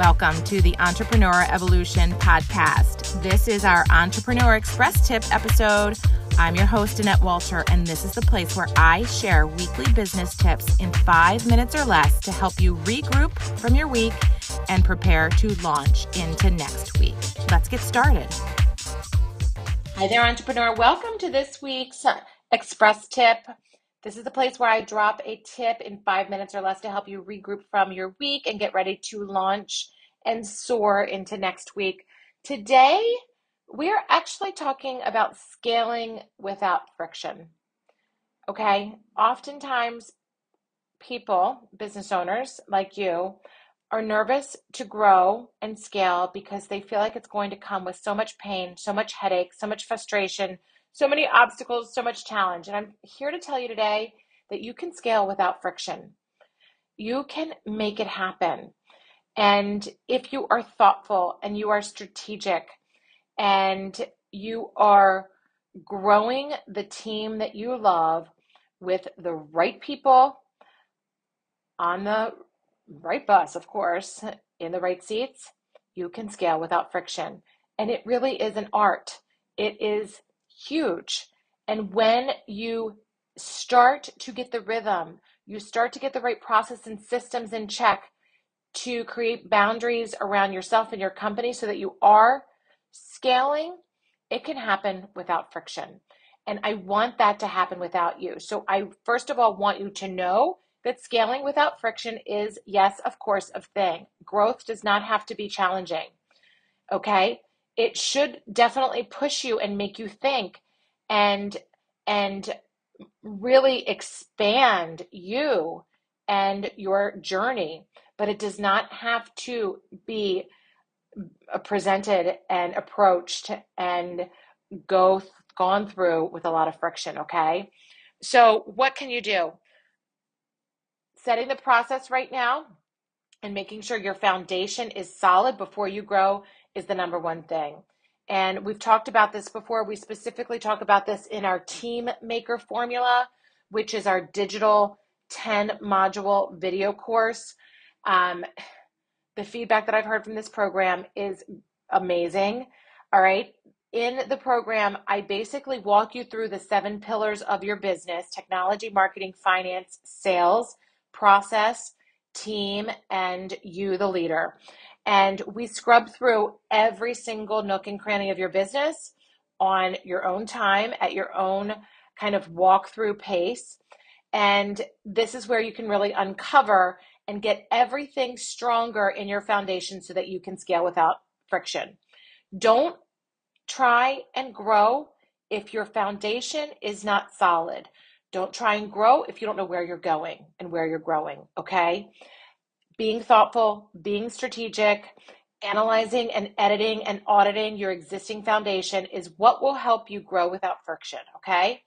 Welcome to the Entrepreneur Evolution Podcast. This is our Entrepreneur Express Tip episode. I'm your host, Annette Walter, and this is the place where I share weekly business tips in five minutes or less to help you regroup from your week and prepare to launch into next week. Let's get started. Hi there, entrepreneur. Welcome to this week's Express Tip. This is the place where I drop a tip in five minutes or less to help you regroup from your week and get ready to launch and soar into next week. Today, we're actually talking about scaling without friction. Okay, oftentimes people, business owners like you, are nervous to grow and scale because they feel like it's going to come with so much pain, so much headache, so much frustration, so many obstacles, so much challenge. And I'm here to tell you today that you can scale without friction. You can make it happen. And if you are thoughtful and you are strategic and you are growing the team that you love with the right people on the right bus, of course, in the right seats, you can scale without friction. And it really is an art. It is huge. And when you start to get the rhythm, you start to get the right process and systems in check to create boundaries around yourself and your company so that you are scaling, it can happen without friction. And I want that to happen without you. So I first of all want you to know that scaling without friction is, yes, of course, a thing. Growth does not have to be challenging. Okay? It should definitely push you and make you think and and really expand you and your journey. But it does not have to be presented and approached and go gone through with a lot of friction okay? So what can you do? Setting the process right now and making sure your foundation is solid before you grow is the number one thing. And we've talked about this before. We specifically talk about this in our Team Maker formula, which is our digital 10 module video course. Um, the feedback that I've heard from this program is amazing. All right. In the program, I basically walk you through the seven pillars of your business technology, marketing, finance, sales, process, team, and you, the leader. And we scrub through every single nook and cranny of your business on your own time, at your own kind of walk-through pace. And this is where you can really uncover and get everything stronger in your foundation so that you can scale without friction. Don't try and grow if your foundation is not solid. Don't try and grow if you don't know where you're going and where you're growing, okay? Being thoughtful, being strategic, analyzing and editing and auditing your existing foundation is what will help you grow without friction. Okay.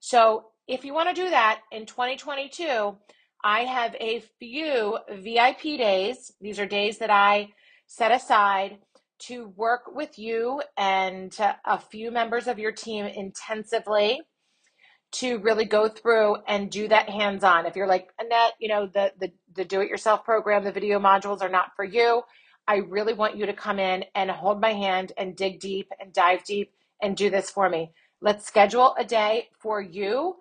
So if you want to do that in 2022, I have a few VIP days. These are days that I set aside to work with you and uh, a few members of your team intensively to really go through and do that hands on. If you're like, Annette, you know, the, the, the do it yourself program, the video modules are not for you. I really want you to come in and hold my hand and dig deep and dive deep and do this for me. Let's schedule a day for you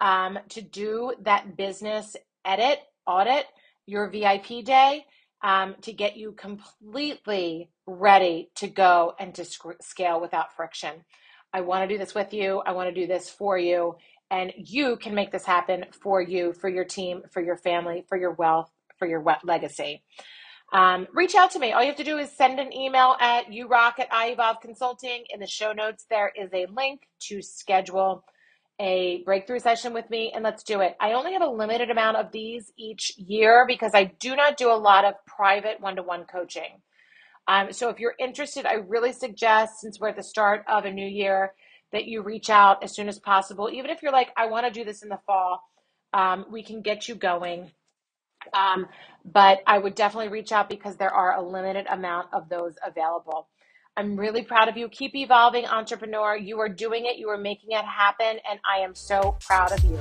um, to do that business edit, audit, your VIP day um, to get you completely ready to go and to sc- scale without friction. I want to do this with you. I want to do this for you. And you can make this happen for you, for your team, for your family, for your wealth, for your legacy. Um, reach out to me. All you have to do is send an email at you rock at iEvolve Consulting. In the show notes, there is a link to schedule a breakthrough session with me, and let's do it. I only have a limited amount of these each year because I do not do a lot of private one to one coaching. Um, so if you're interested, I really suggest, since we're at the start of a new year, that you reach out as soon as possible. Even if you're like, I want to do this in the fall, um, we can get you going. Um, but I would definitely reach out because there are a limited amount of those available. I'm really proud of you. Keep evolving, entrepreneur. You are doing it, you are making it happen, and I am so proud of you.